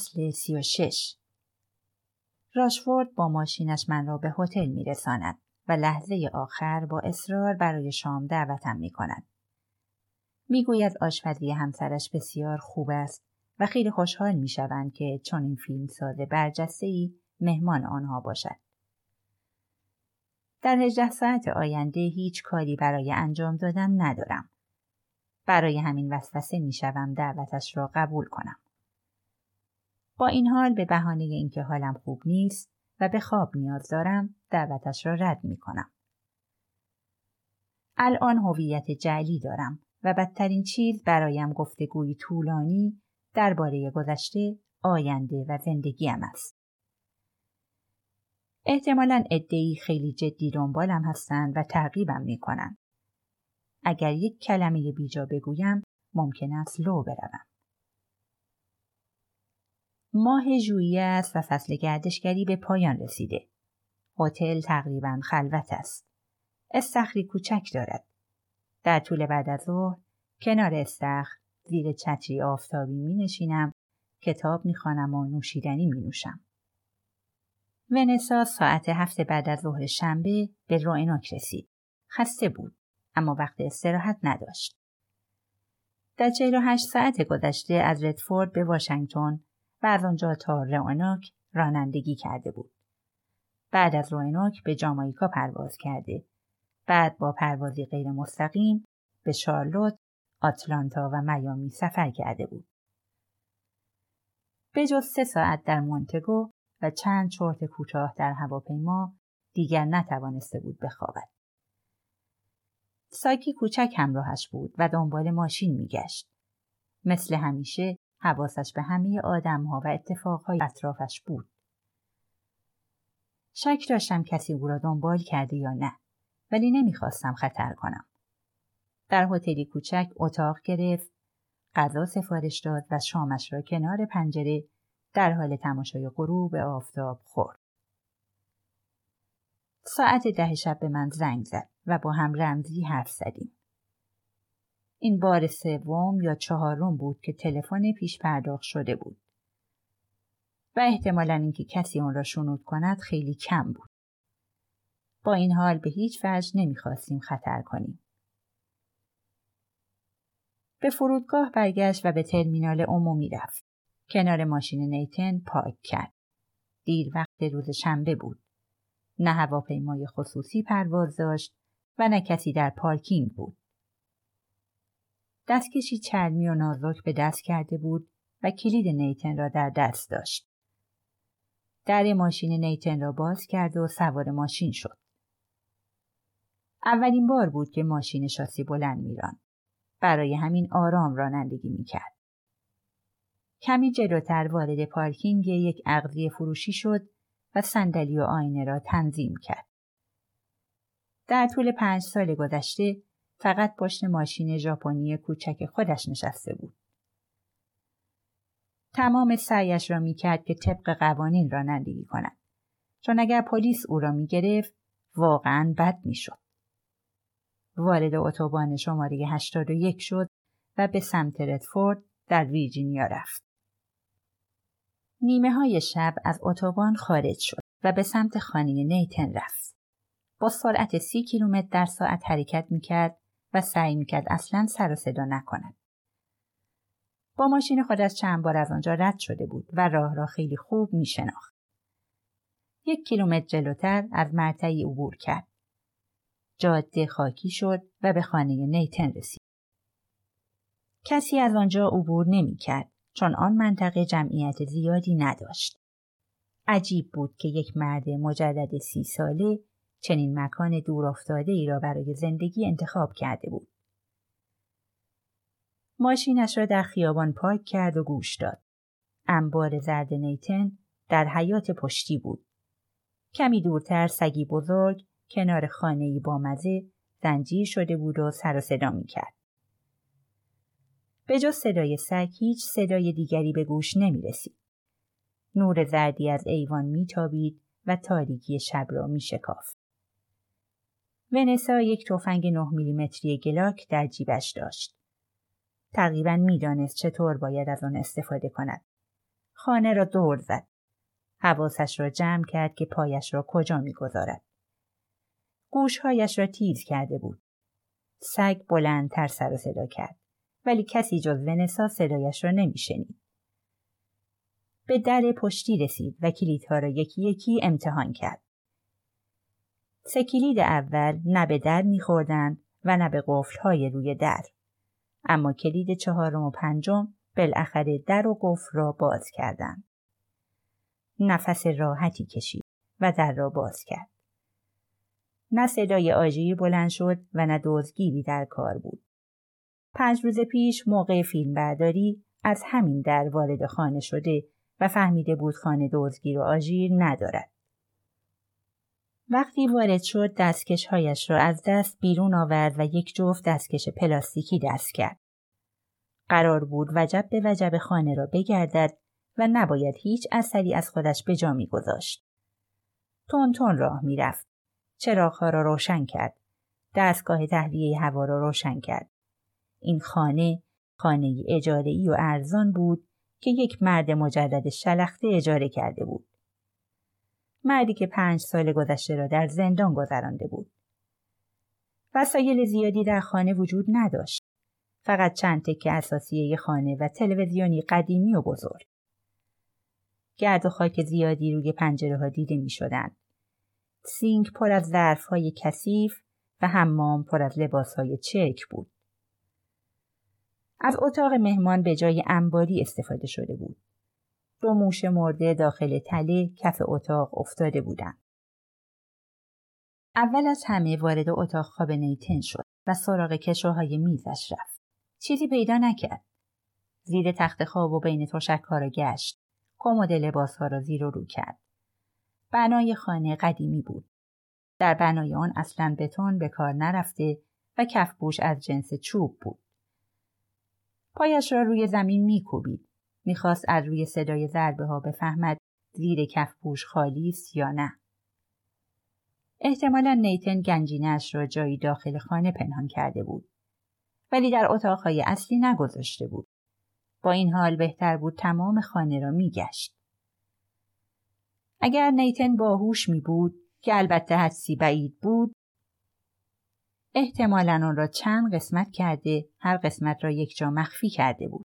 فصل سی و شش راشفورد با ماشینش من را به هتل میرساند و لحظه آخر با اصرار برای شام دعوتم می کند. می‌گوید آشپزی همسرش بسیار خوب است و خیلی خوشحال می شوند که چون این فیلم ساز برجسته ای مهمان آنها باشد. در هجده ساعت آینده هیچ کاری برای انجام دادن ندارم. برای همین وسوسه می شوم دعوتش را قبول کنم. با این حال به بهانه اینکه حالم خوب نیست و به خواب نیاز دارم دعوتش را رد می کنم. الان هویت جعلی دارم و بدترین چیز برایم گفتگوی طولانی درباره گذشته، آینده و زندگیم است. احتمالا ادهی خیلی جدی دنبالم هستند و تعقیبم می‌کنند. اگر یک کلمه بیجا بگویم ممکن است لو بروم. ماه ژوئیه است و فصل گردشگری به پایان رسیده. هتل تقریبا خلوت است. استخری کوچک دارد. در طول بعد از ظهر کنار استخر زیر چتری آفتابی می نشینم کتاب می خوانم و نوشیدنی می نوشم. ونسا ساعت هفت بعد از ظهر شنبه به روینوک رسید. خسته بود اما وقت استراحت نداشت. در هشت ساعت گذشته از ردفورد به واشنگتن و از آنجا تا روینوک رانندگی کرده بود. بعد از روینوک به جامایکا پرواز کرده. بعد با پروازی غیر مستقیم به شارلوت، آتلانتا و میامی سفر کرده بود. به جز سه ساعت در مونتگو و چند چرت کوتاه در هواپیما دیگر نتوانسته بود بخوابد. ساکی کوچک همراهش بود و دنبال ماشین میگشت. مثل همیشه حواسش به همه آدمها و اتفاقهای اطرافش بود. شک داشتم کسی او را دنبال کرده یا نه ولی نمی‌خواستم خطر کنم. در هتلی کوچک اتاق گرفت غذا سفارش داد و شامش را کنار پنجره در حال تماشای غروب آفتاب خورد. ساعت ده شب به من زنگ زد و با هم رمزی حرف زدیم. این بار سوم یا چهارم بود که تلفن پیش پرداخت شده بود. و احتمالا اینکه کسی آن را شنود کند خیلی کم بود. با این حال به هیچ وجه نمی‌خواستیم خطر کنیم. به فرودگاه برگشت و به ترمینال عمومی رفت. کنار ماشین نیتن پارک کرد. دیر وقت روز شنبه بود. نه هواپیمای خصوصی پرواز داشت و نه کسی در پارکینگ بود. دستکشی چرمی و نازک به دست کرده بود و کلید نیتن را در دست داشت. در ماشین نیتن را باز کرد و سوار ماشین شد. اولین بار بود که ماشین شاسی بلند میران. برای همین آرام رانندگی می‌کرد. کمی جلوتر وارد پارکینگ یک اغذیه فروشی شد و صندلی و آینه را تنظیم کرد. در طول پنج سال گذشته فقط پشت ماشین ژاپنی کوچک خودش نشسته بود. تمام سعیش را می‌کرد که طبق قوانین رانندگی کند. چون اگر پلیس او را می‌گرفت واقعا بد می‌شد. وارد اتوبان شماره 81 شد و به سمت ردفورد در ویرجینیا رفت. نیمه های شب از اتوبان خارج شد و به سمت خانه نیتن رفت. با سرعت سی کیلومتر در ساعت حرکت می‌کرد و سعی می‌کرد اصلا سر و صدا نکند. با ماشین خودش چند بار از آنجا رد شده بود و راه را خیلی خوب میشناخت. یک کیلومتر جلوتر از مرتعی عبور کرد. جاده خاکی شد و به خانه نیتن رسید. کسی از آنجا عبور نمی کرد چون آن منطقه جمعیت زیادی نداشت. عجیب بود که یک مرد مجدد سی ساله چنین مکان دور افتاده ای را برای زندگی انتخاب کرده بود. ماشینش را در خیابان پارک کرد و گوش داد. انبار زرد نیتن در حیات پشتی بود. کمی دورتر سگی بزرگ کنار خانه با مزه زنجیر شده بود و سر و صدا می کرد. به جز صدای سگ هیچ صدای دیگری به گوش نمی رسید. نور زردی از ایوان میتابید و تاریکی شب را می شکافت. ونسا یک تفنگ 9 میلیمتری گلاک در جیبش داشت. تقریبا می‌دانست چطور باید از آن استفاده کند. خانه را دور زد. حواسش را جمع کرد که پایش را کجا می‌گذارد. گوشهایش را تیز کرده بود. سگ بلندتر سر و صدا کرد. ولی کسی جز ونسا صدایش را نمیشنید. به در پشتی رسید و کلیدها را یکی یکی امتحان کرد. سه کلید اول نه به در میخوردند و نه به قفلهای روی در. اما کلید چهارم و پنجم بالاخره در و قفل را باز کردند. نفس راحتی کشید و در را باز کرد. نه صدای آژیر بلند شد و نه دزدگیری در کار بود. پنج روز پیش موقع فیلم برداری از همین در وارد خانه شده و فهمیده بود خانه دزدگیر و آژیر ندارد. وقتی وارد شد دستکشهایش را از دست بیرون آورد و یک جفت دستکش پلاستیکی دست کرد. قرار بود وجب به وجب خانه را بگردد و نباید هیچ اثری از خودش به جا میگذاشت. تون راه می‌رفت. چراغها را روشن کرد. دستگاه تهویه هوا را روشن کرد. این خانه خانه اجاره و ارزان بود که یک مرد مجدد شلخته اجاره کرده بود. مردی که پنج سال گذشته را در زندان گذرانده بود. وسایل زیادی در خانه وجود نداشت. فقط چند تکه اساسیه خانه و تلویزیونی قدیمی و بزرگ. گرد و خاک زیادی روی پنجره ها دیده می شدن. سینک پر از ظرف های کثیف و حمام پر از لباس های چرک بود. از اتاق مهمان به جای انباری استفاده شده بود. دو موش مرده داخل تله کف اتاق افتاده بودند. اول از همه وارد اتاق خواب نیتن شد و سراغ کشوهای میزش رفت. چیزی پیدا نکرد. زیر تخت خواب و بین تشکها را گشت. کمد لباسها را زیر و رو کرد. بنای خانه قدیمی بود. در بنای آن اصلا بتون به کار نرفته و کفبوش از جنس چوب بود. پایش را روی زمین میکوبید. می‌خواست از روی صدای ضربه ها بفهمد زیر کفپوش خالی است یا نه. احتمالا نیتن گنجینش را جایی داخل خانه پنهان کرده بود. ولی در اتاقهای اصلی نگذاشته بود. با این حال بهتر بود تمام خانه را میگشت. اگر نیتن باهوش می بود که البته حدسی بعید بود احتمالا آن را چند قسمت کرده هر قسمت را یک جا مخفی کرده بود.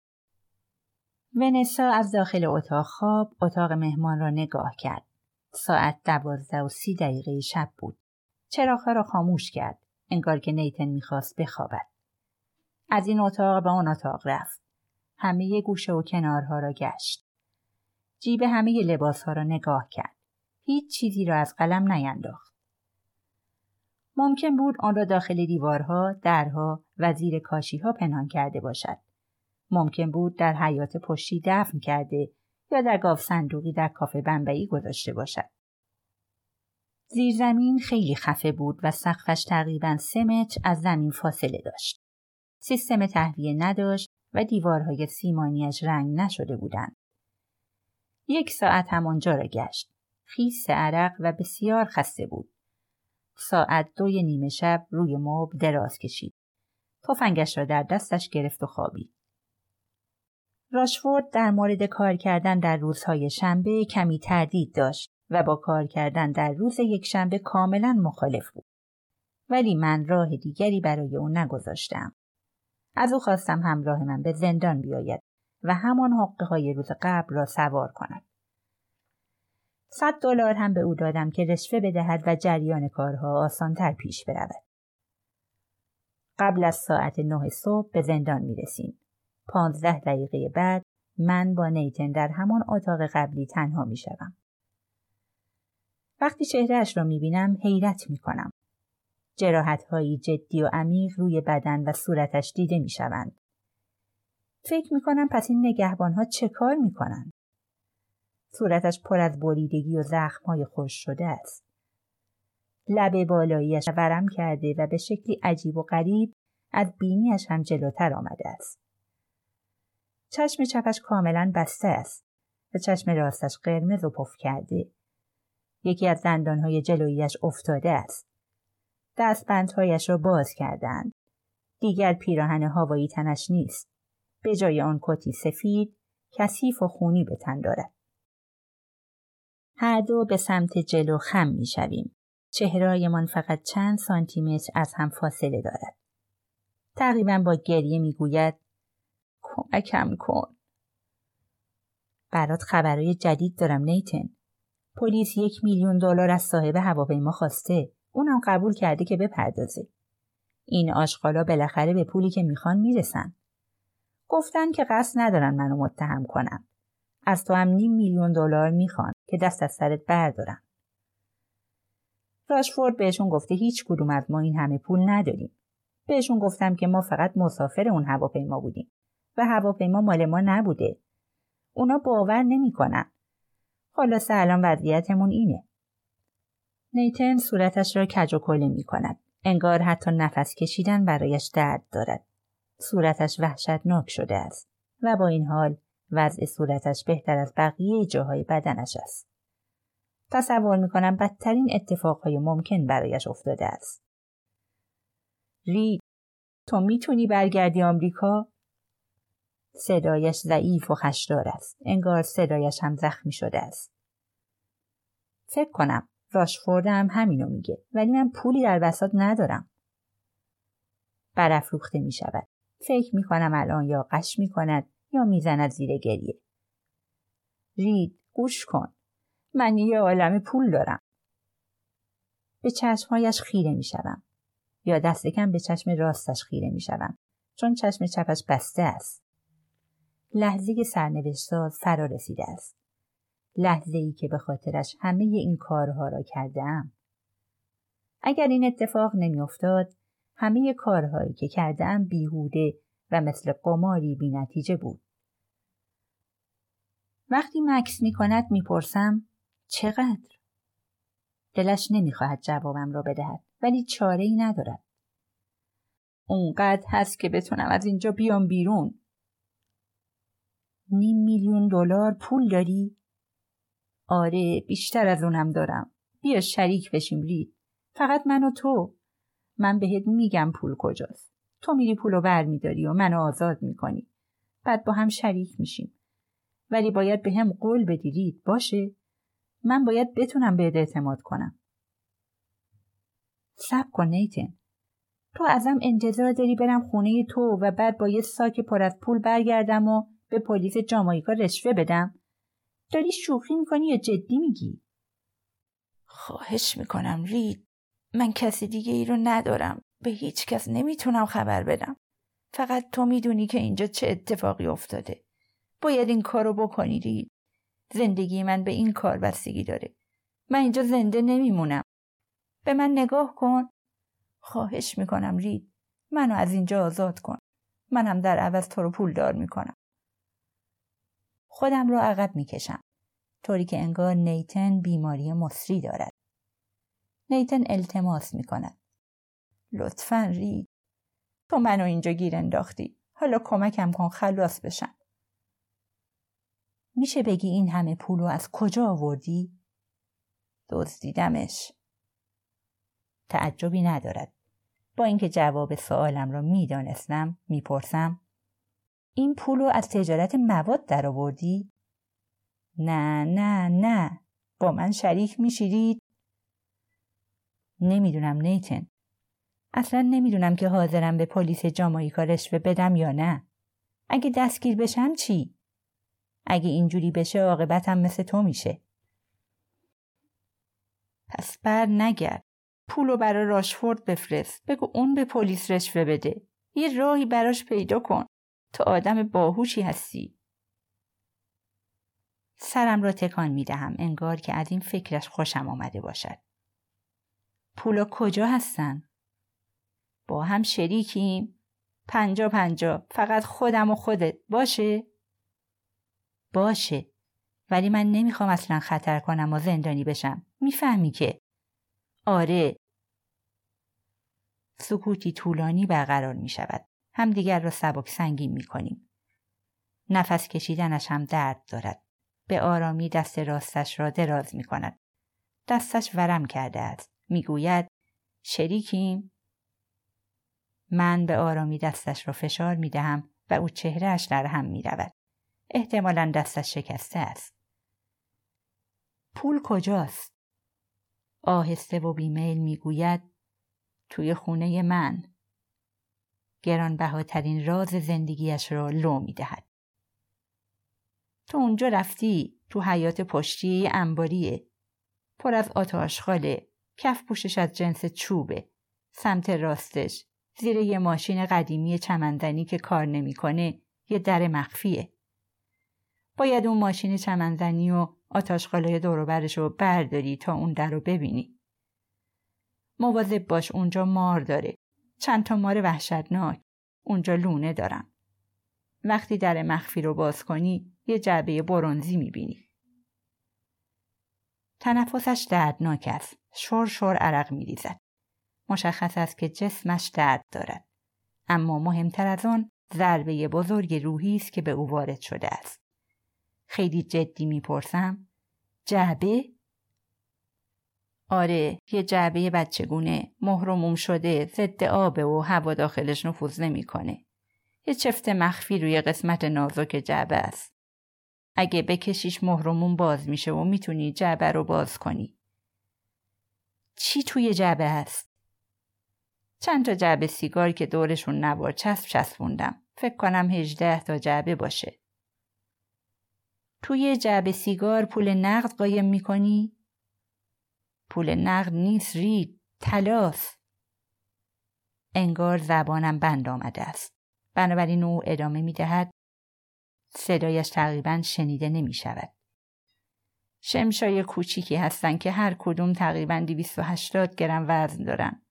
ونسا از داخل اتاق خواب اتاق مهمان را نگاه کرد. ساعت دوازده و سی دقیقه شب بود. چراغها را خاموش کرد. انگار که نیتن می‌خواست بخوابد. از این اتاق به آن اتاق رفت. همه گوشه و کنارها را گشت. جیب همه لباسها را نگاه کرد. هیچ چیزی را از قلم نینداخت. ممکن بود آن را داخل دیوارها، درها و زیر کاشیها پنهان کرده باشد. ممکن بود در حیات پشتی دفن کرده یا در گاف صندوقی در کافه بمبئی گذاشته باشد. زیرزمین خیلی خفه بود و سقفش تقریبا سه متر از زمین فاصله داشت. سیستم تهویه نداشت و دیوارهای سیمانیش رنگ نشده بودند. یک ساعت هم آنجا را گشت. خیس عرق و بسیار خسته بود. ساعت دوی نیمه شب روی مبل دراز کشید. تفنگش را در دستش گرفت و خوابید. راشفورد در مورد کار کردن در روزهای شنبه کمی تردید داشت و با کار کردن در روز یک شنبه کاملا مخالف بود. ولی من راه دیگری برای او نگذاشتم. از او خواستم همراه من به زندان بیاید و همان حقه های روز قبل را سوار کند. صد دلار هم به او دادم که رشوه بدهد و جریان کارها آسانتر پیش برود. قبل از ساعت نه صبح به زندان می رسیم. پانزده دقیقه بعد من با نیتن در همان اتاق قبلی تنها می شدم. وقتی چهرهش را می بینم حیرت می کنم. جراحت هایی جدی و عمیق روی بدن و صورتش دیده می شوند. فکر می کنم پس این نگهبان ها چه کار می کنند؟ صورتش پر از بریدگی و زخم های خوش شده است. لب بالاییش ورم کرده و به شکلی عجیب و غریب از بینیش هم جلوتر آمده است. چشم چپش کاملا بسته است و چشم راستش قرمز و پف کرده. یکی از دندانهای جلویش افتاده است. دستبندهایش را باز کردند. دیگر پیراهن هوایی تنش نیست. به جای آن کتی سفید کثیف و خونی به تن دارد. هر دو به سمت جلو خم می شویم. چهرهایمان فقط چند سانتیمتر از هم فاصله دارد. تقریبا با گریه می گوید کمکم کن. برات خبرهای جدید دارم نیتن. پلیس یک میلیون دلار از صاحب هواپیما خواسته. اونم قبول کرده که بپردازه. این آشغالا بالاخره به پولی که می‌خوان می‌رسن. گفتن که قصد ندارن منو متهم کنم. از تو هم نیم میلیون دلار می‌خوان که دست از سرت بردارن. راشفورد بهشون گفته هیچ کدوم از ما این همه پول نداریم. بهشون گفتم که ما فقط مسافر اون هواپیما بودیم و هواپیما مال ما نبوده. اونا باور نمی‌کنن. خلاصه الان وضعیتمون اینه. نیتن صورتش را کج و کله می کند. انگار حتی نفس کشیدن برایش درد دارد. صورتش وحشتناک شده است و با این حال وضع صورتش بهتر از بقیه جاهای بدنش است. تصور می کنم بدترین اتفاقهای ممکن برایش افتاده است. رید تو می‌تونی برگردی آمریکا؟ صدایش ضعیف و خشدار است. انگار صدایش هم زخمی شده است. فکر کنم راشفورد هم همینو میگه ولی من پولی در بساط ندارم. برافروخته می شود. فکر می کنم الان یا قش می کند یا می‌زند زیر گریه. رید گوش کن. من یه عالم پول دارم. به چشمهایش خیره می شدم. یا دست کم به چشم راستش خیره می شدم. چون چشم چپش بسته است. لحظه سرنوشت ساز فرا رسیده است. لحظه ای که به خاطرش همه این کارها را کردم. اگر این اتفاق نمیافتاد همه کارهایی که کردم بیهوده و مثل قماری بی نتیجه بود. وقتی مکس می کند می‌پرسم چقدر؟ دلش نمی‌خواهد جوابم را بدهد ولی چاره ای ندارد. اونقدر هست که بتونم از اینجا بیام بیرون. نیم میلیون دلار پول داری؟ آره بیشتر از اونم دارم. بیا شریک بشیم رید. فقط من و تو. من بهت میگم پول کجاست. تو میری پولو بر میداری و منو آزاد می‌کنی. بعد با هم شریک میشیم. ولی باید به هم قول بدیرید باشه؟ من باید بتونم بهت اعتماد کنم. سب کن نیتن. تو ازم انتظار داری برم خونه تو و بعد با یه ساک پر از پول برگردم و به پلیس جامایکا رشوه بدم؟ داری شوخی می‌کنی یا جدی میگی؟ خواهش می‌کنم رید. من کسی دیگه ای رو ندارم. به هیچ کس نمی‌تونم خبر بدم. فقط تو می‌دونی که اینجا چه اتفاقی افتاده. باید این کار رو بکنی رید. زندگی من به این کار بستگی داره. من اینجا زنده نمیمونم. به من نگاه کن. خواهش می‌کنم رید. منو از اینجا آزاد کن. منم در عوض تو رو پول دار می‌کنم. خودم رو عقب می‌کشم. طوری که انگار نیتن بیماری مصری دارد. نیتن التماس می‌کند. لطفا رید. تو منو اینجا گیر انداختی. حالا کمکم کن خلاص بشم. میشه بگی این همه پول رو از کجا آوردی؟ دزدیدمش. تعجبی ندارد. با اینکه جواب سوالم را می‌دانستم می‌پرسم این پول رو از تجارت مواد درآوردی؟ نه نه نه با من شریک میشیرید؟ نمی‌دونم نیتن. اصلا نمی‌دونم که حاضرم به پلیس جامایکا رشوه بدم یا نه. اگه دستگیر بشم چی؟ اگه اینجوری بشه عاقبتم مثل تو میشه. پس بر نگرد. پولو برای راشفورد بفرست. بگو اون به پلیس رشوه بده. یه راهی براش پیدا کن. تو آدم باهوشی هستی. سرم را تکان می دهم انگار که از این فکرش خوشم آمده باشد. پولا کجا هستن؟ با هم شریکیم؟ پنجا پنجا فقط خودم و خودت باشه؟ باشه ولی من نمی‌خوام اصلا خطر کنم و زندانی بشم می‌فهمی که آره سکوتی طولانی برقرار می شود همدیگر را سبک سنگین می کنیم. نفس کشیدنش هم درد دارد. به آرامی دست راستش را دراز می کند. دستش ورم کرده است. می گوید شریکیم؟ من به آرامی دستش را فشار می دهم و او چهرهش در هم می رود. احتمالا دستش شکسته است. پول کجاست؟ آهسته و بیمیل می‌گوید توی خونه من. گرانبهاترین راز زندگیش را لو می‌دهد. تو اونجا رفتی تو حیات پشتی انباریه. پر از آتاشخاله کف پوشش از جنس چوبه. سمت راستش. زیر یه ماشین قدیمی چمندنی که کار نمی‌کنه یه در مخفیه. باید اون ماشین چمنزنی و آتاشخاله دوروبرش رو برداری تا اون در رو ببینی. مواظب باش اونجا مار داره. چند تا مار وحشتناک. اونجا لونه دارم. وقتی در مخفی رو باز کنی یه جعبه برونزی می‌بینی. تنفسش دردناک است. شور شور عرق میریزد. مشخص است که جسمش درد دارد. اما مهمتر از آن ضربه بزرگ روحی است که به او وارد شده است. خیلی جدی می‌پرسم جعبه آره یه جعبه بچگونه مهرموم شده ضد آبه و هوا داخلش نفوذ نمی‌کنه. یه چفت مخفی روی قسمت نازک جعبه است. اگه بکشیش مهرمون باز میشه و می‌تونی جعبه رو باز کنی. چی توی جعبه هست؟ چند تا جعبه سیگار که دورشون نوار چسب چسبوندم فکر کنم هجده تا جعبه باشه. توی جعبه سیگار پول نقد قایم می‌کنی؟ پول نقد نیست رید تلاس انگار زبانم بند آمده است بنابراین او ادامه می دهد صدایش تقریبا شنیده نمی شود. شمشای کوچیکی هستند که هر کدوم تقریبا 280 گرم وزن دارن.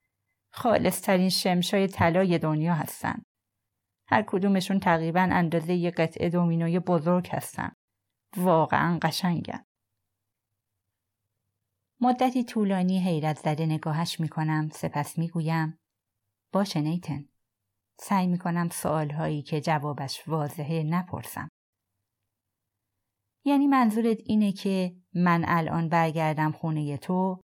خالصترین شمشای طلای دنیا هستند. هر کدومشون تقریبا اندازه یه قطعه دومینوی بزرگ هستن. واقعا قشنگن. مدتی طولانی حیرت زده نگاهش می‌کنم. سپس می‌گویم باشه نیتن. سعی می‌کنم سوالهایی که جوابش واضحه نپرسم. یعنی منظورت اینه که من الان برگردم خونه تو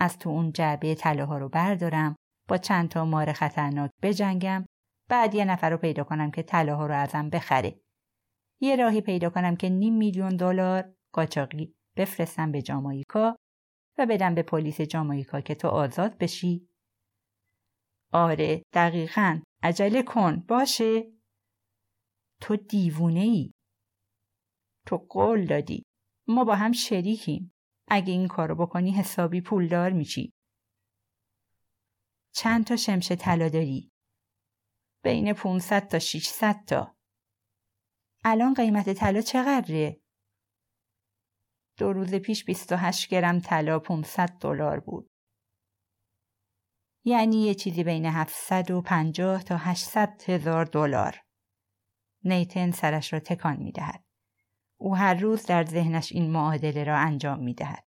از تو اون جعبه طلاها رو بردارم با چند تا مار خطرناک بجنگم بعد یه نفر رو پیدا کنم که طلاها رو ازم بخره. یه راهی پیدا کنم که نیم میلیون دلار قاچاقی بفرستم به جامایکا و بدم به پلیس جامایکا که تو آزاد بشی. آره دقیقا. عجله کن. باشه. تو دیوونه ای تو قول دادی. ما با هم شریکیم. اگه این کارو بکنی حسابی پولدار میشی. چند تا شمشه طلا داری؟ بین 500 تا 600 تا. الان قیمت طلا چقدره؟ دو روز پیش 28 گرم طلا 500 دلار بود یعنی یه چیزی بین 750 تا 800 هزار دلار. نیتن سرش را تکان می دهد. او هر روز در ذهنش این معادله را انجام می دهد.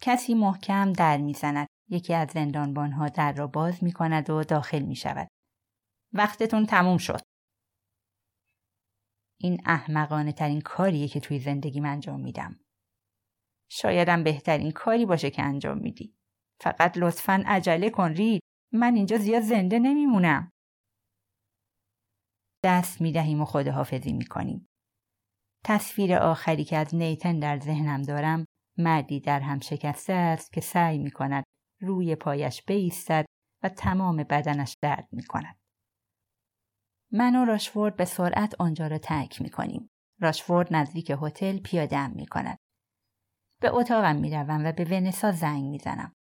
کسی محکم در می زند. یکی از زندانبانها در را باز می کند و داخل می شود. وقتتون تموم شد. این احمقانه ترین کاریه که توی زندگیم انجام میدم. شایدم بهترین کاری باشه که انجام میدی. فقط لطفا عجله کن رید من اینجا زیاد زنده نمیمونم دست می‌دهیم و خداحافظی می‌کنیم تصویر آخری که از نیتن در ذهنم دارم مردی در هم شکسته است که سعی می‌کند روی پایش بیستد و تمام بدنش درد می‌کند من و راشفورد به سرعت آنجا را ترک می‌کنیم راشفورد نزدیک هتل پیاده می کند. به اتاقم می و به ونسا زنگ می‌زنم.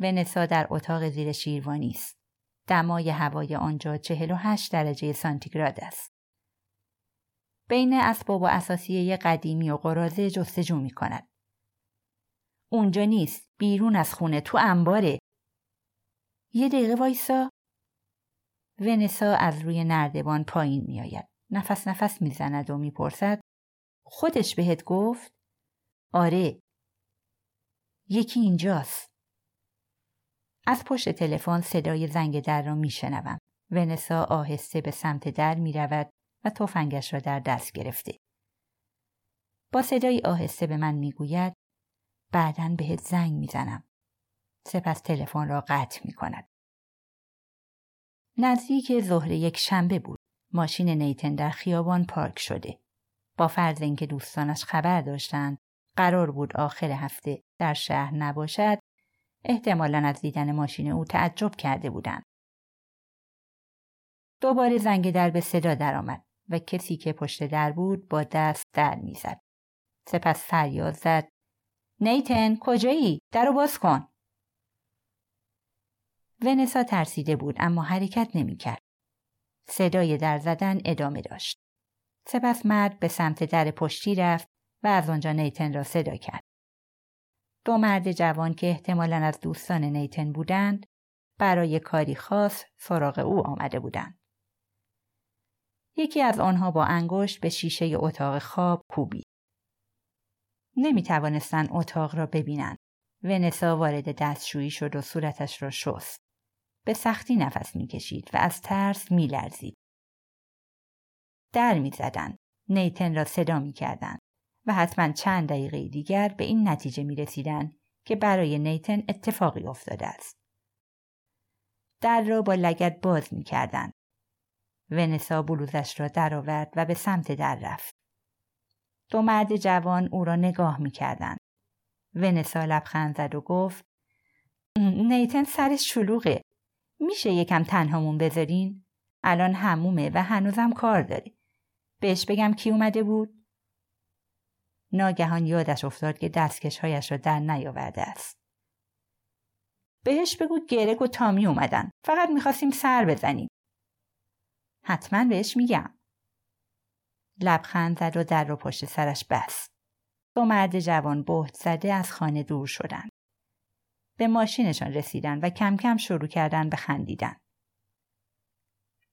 ونسا در اتاق زیر شیروانی است. دمای هوای آنجا 48 درجه سانتیگراد است. بین اسباب و اساسیه قدیمی و قرازه جستجو می کند. اونجا نیست. بیرون از خونه تو انباره. یه دقیقه وایسا. ونسا از روی نردبان پایین میآید. نفس نفس می‌زند و می‌پرسد خودش بهت گفت؟ آره. یکی اینجاست. از پشت تلفن صدای زنگ در را میشنوم ونسا آهسته به سمت در می رود و تفنگش را در دست گرفته. با صدای آهسته به من می‌گوید بعدا بهت زنگ می‌زنم. سپس تلفن را قطع می کند. نزدیک ظهر یک شنبه بود. ماشین نیتن در خیابان پارک شده. با فرض اینکه دوستانش خبر داشتند قرار بود آخر هفته در شهر نباشد احتمالا از دیدن ماشین او تعجب کرده بودند. دوباره زنگ در به صدا درآمد و کسی که پشت در بود با دست در می‌زد. سپس فریاد زد نیتن کجایی؟ درو باز کن. ونسا ترسیده بود اما حرکت نمی‌کرد. صدای در زدن ادامه داشت. سپس مرد به سمت در پشتی رفت و از آنجا نیتن را صدا کرد. دو مرد جوان که احتمالا از دوستان نیتن بودند برای کاری خاص سراغ او آمده بودند. یکی از آنها با انگشت به شیشه اتاق خواب کوبید. نمی توانستن اتاق را ببینند. ونسا وارد دستشویی شد و صورتش را شست. به سختی نفس می‌کشید و از ترس میلرزید. در می‌زدند. نیتن را صدا می‌کردند و حتما چند دقیقه دیگر به این نتیجه می رسیدن که برای نیتن اتفاقی افتاده است. در را با لگت باز می کردن. ونسا بلوزش را درآورد و به سمت در رفت. دو مرد جوان او را نگاه می کردن. ونسا لبخند زد و گفت نیتن سرش شلوغه. میشه یکم تنهامون بذارین؟ الان همومه و هنوزم کار داره. بهش بگم کی اومده بود؟ ناگهان یادش افتاد که دستکشهایش را در نیاورده است. بهش بگو گرک و تامی اومدن. فقط می‌خواستیم سر بزنیم. حتما بهش میگم. لبخند زد و در رو پشت سرش بست. دو مرد جوان بهت زده از خانه دور شدند. به ماشینشان رسیدن و کم کم شروع کردن به خندیدن.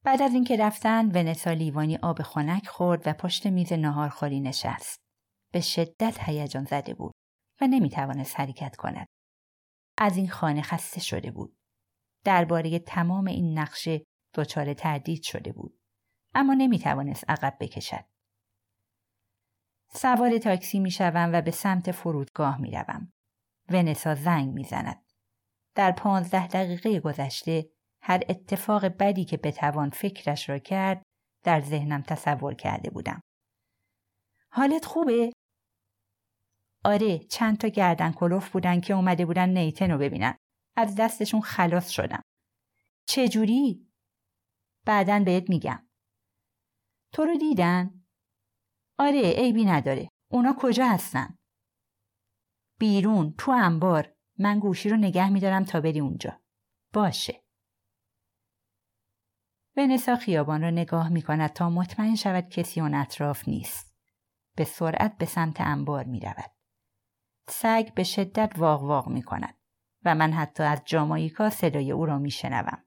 بعد از اینکه رفتن ونسا لیوانی آب خنک خورد و پشت میز ناهارخوری نشست. به شدت هیجان زده بود و نمی‌توانست حرکت کند. از این خانه خسته شده بود. درباره تمام این نقشه دچار تردید شده بود. اما نمی‌توانست عقب بکشد. سوار تاکسی می‌شوم و به سمت فرودگاه می‌روم. ونسا زنگ می‌زند. در پانزده دقیقه گذشته هر اتفاق بدی که بتوان فکرش را کرد در ذهنم تصور کرده بودم. حالت خوبه؟ آره چند تا گردن کلوف بودن که اومده بودن نیتن رو ببینن. از دستشون خلاص شدم. چجوری؟ بعدا بهت میگم. تو رو دیدن؟ آره عیبی نداره. اونا کجا هستن؟ بیرون تو انبار من گوشی رو نگه میدارم تا بری اونجا. باشه. ونسا خیابان را نگاه می کند تا مطمئن شود کسی اون اطراف نیست. به سرعت به سمت انبار می رود. سگ به شدت واق واق می کند و من حتی از جاماییکا صدای او را می شنوم.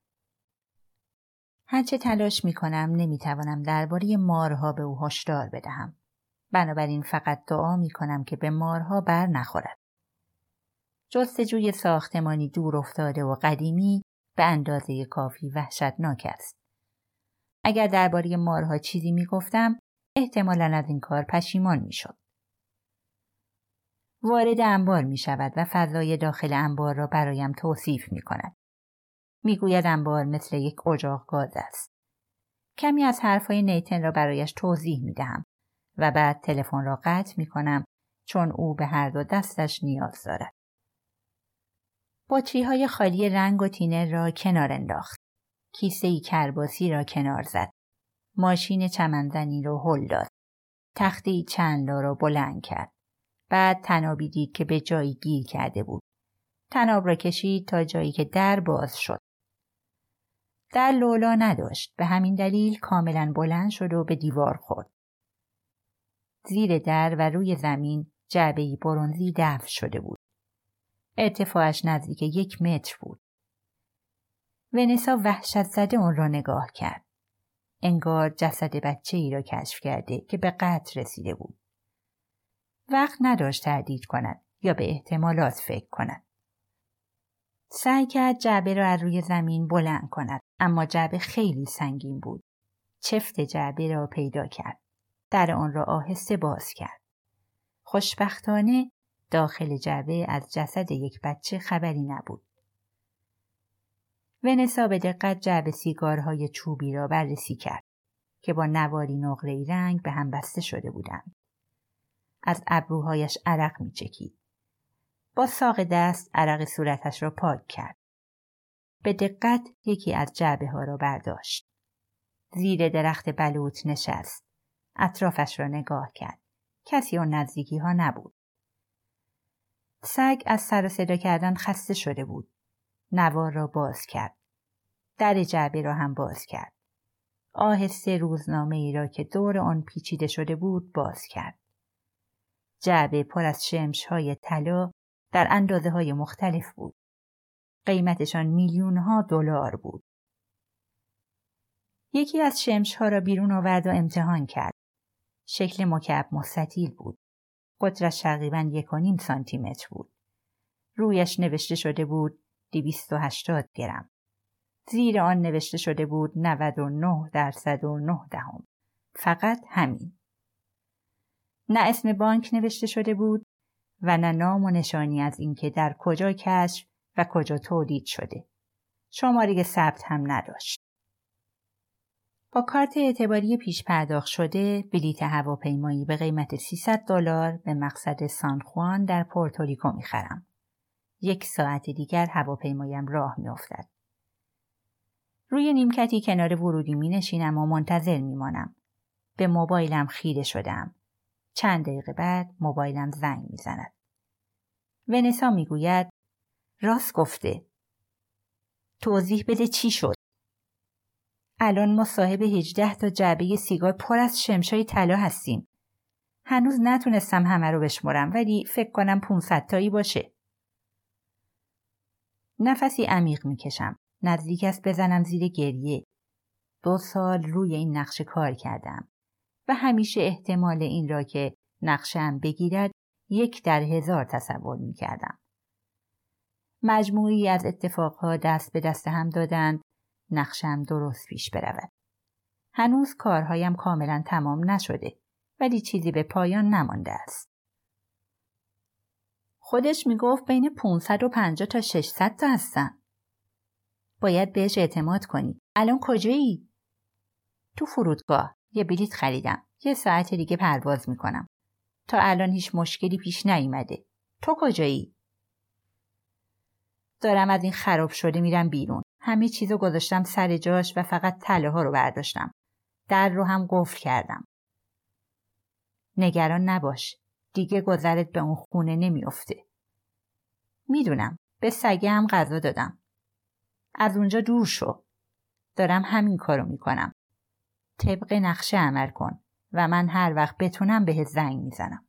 هرچه تلاش می کنم نمی توانم درباره مارها به او هشدار بدهم. بنابراین فقط دعا می کنم که به مارها بر نخورد. جستجوی ساختمانی دور افتاده و قدیمی به اندازه کافی وحشتناک است. اگر درباره مارها چیزی می گفتم احتمالا از این کار پشیمان می شد. وارد انبار می شود و فضای داخل انبار را برایم توصیف می کند. می گوید انبار مثل یک اجاق گاز است. کمی از حرفهای نیتن را برایش توضیح می دهم و بعد تلفن را قطع می کنم چون او به هر دو دستش نیاز دارد. بطری های خالی رنگ و تینر را کنار انداخت. کیسه ای کرباسی را کنار زد. ماشین چمنزنی را هل داد. تختی چند را بلند کرد. بعد تنابی دید که به جایی گیر کرده بود. تناب را کشید تا جایی که در باز شد. در لولا نداشت. به همین دلیل کاملا بلند شد و به دیوار خورد. زیر در و روی زمین جعبه برونزی دفع شده بود. ارتفاعش نزدیک یک متر بود. ونسا وحشت زده اون را نگاه کرد. انگار جسد بچه ای را کشف کرده که به قتل رسیده بود. وقت نداشت تردید کند یا به احتمالات فکر کند. سعی کرد جعبه را از روی زمین بلند کند اما جعبه خیلی سنگین بود. چفت جعبه را پیدا کرد. در آن را آهسته باز کرد. خوشبختانه داخل جعبه از جسد یک بچه خبری نبود. ونسا به دقت جعبه سیگارهای چوبی را بررسی کرد. که با نواری نقره‌ای رنگ به هم بسته شده بودند. از ابروهایش عرق میچکید. با ساق دست عرق صورتش را پاک کرد. به دقت یکی از جعبه ها را برداشت. زیر درخت بلوط نشست. اطرافش را نگاه کرد. کسی آن نزدیکی ها نبود. سگ از سر و صدا کردن خسته شده بود. نوار را باز کرد. در جعبه را هم باز کرد. آهسته روزنامه ای را که دور آن پیچیده شده بود باز کرد. جعبه پر از شمش های طلا در اندازه های مختلف بود. قیمتشان میلیون ها دلار بود. یکی از شمش ها را بیرون آورد و امتحان کرد. شکل مکعب مستطیل بود. قطرش تقریبا یک و نیم سانتی متر بود. رویش نوشته شده بود هشتاد گرم. زیر آن نوشته شده بود 99 درصد و 9 دهم. فقط همین. نه اسم بانک نوشته شده بود و نه نام و نشانی از اینکه در کجا کشف و کجا تولید شده. شماره ثبت هم نداشت. با کارت اعتباری پیش پرداخت شده بلیت هواپیمایی به قیمت 300 دلار به مقصد سانخوان در پورتوریکو می‌خرم. یک ساعت دیگر هواپیمایم راه میافتد. روی نیمکتی کنار ورودی می نشینم و منتظر می مانم. به موبایلم خیره شدم. چند دقیقه بعد موبایلم زنگ می زند. ونسا می گوید راست گفته. توضیح بده چی شد؟ الان ما صاحب هجده تا جعبه سیگار پر از شمشای طلا هستیم. هنوز نتونستم همه رو بشمرم ولی فکر کنم 500 تایی باشه. نفسی عمیق می‌کشم. نزدیک است بزنم زیر گریه. دو سال روی این نقشه کار کردم و همیشه احتمال این را که نقشم بگیرد یک در هزار تصور می کردم. مجموعی از اتفاقها دست به دست هم دادند نقشم درست پیش برود. هنوز کارهایم کاملا تمام نشده ولی چیزی به پایان نمانده است. خودش می‌گفت بین 550 تا 600 تا هستن. باید بهش اعتماد کنی. الان کجایی؟ تو فرودگاه یه بلیت خریدم. یه ساعت دیگه پرواز می‌کنم. تا الان هیچ مشکلی پیش نیومده. تو کجایی؟ دارم از این خراب شده میرم بیرون. همه چیزو گذاشتم سر جاش و فقط تله ها رو برداشتم. در رو هم قفل کردم. نگران نباش. دیگه گذرت به اون خونه نمیافته. می‌دونم. به سگه هم غذا دادم. از اونجا دور شو. دارم همین کارو می‌کنم. طبق نقشه عمل کن و من هر وقت بتونم به زنگ می‌زنم.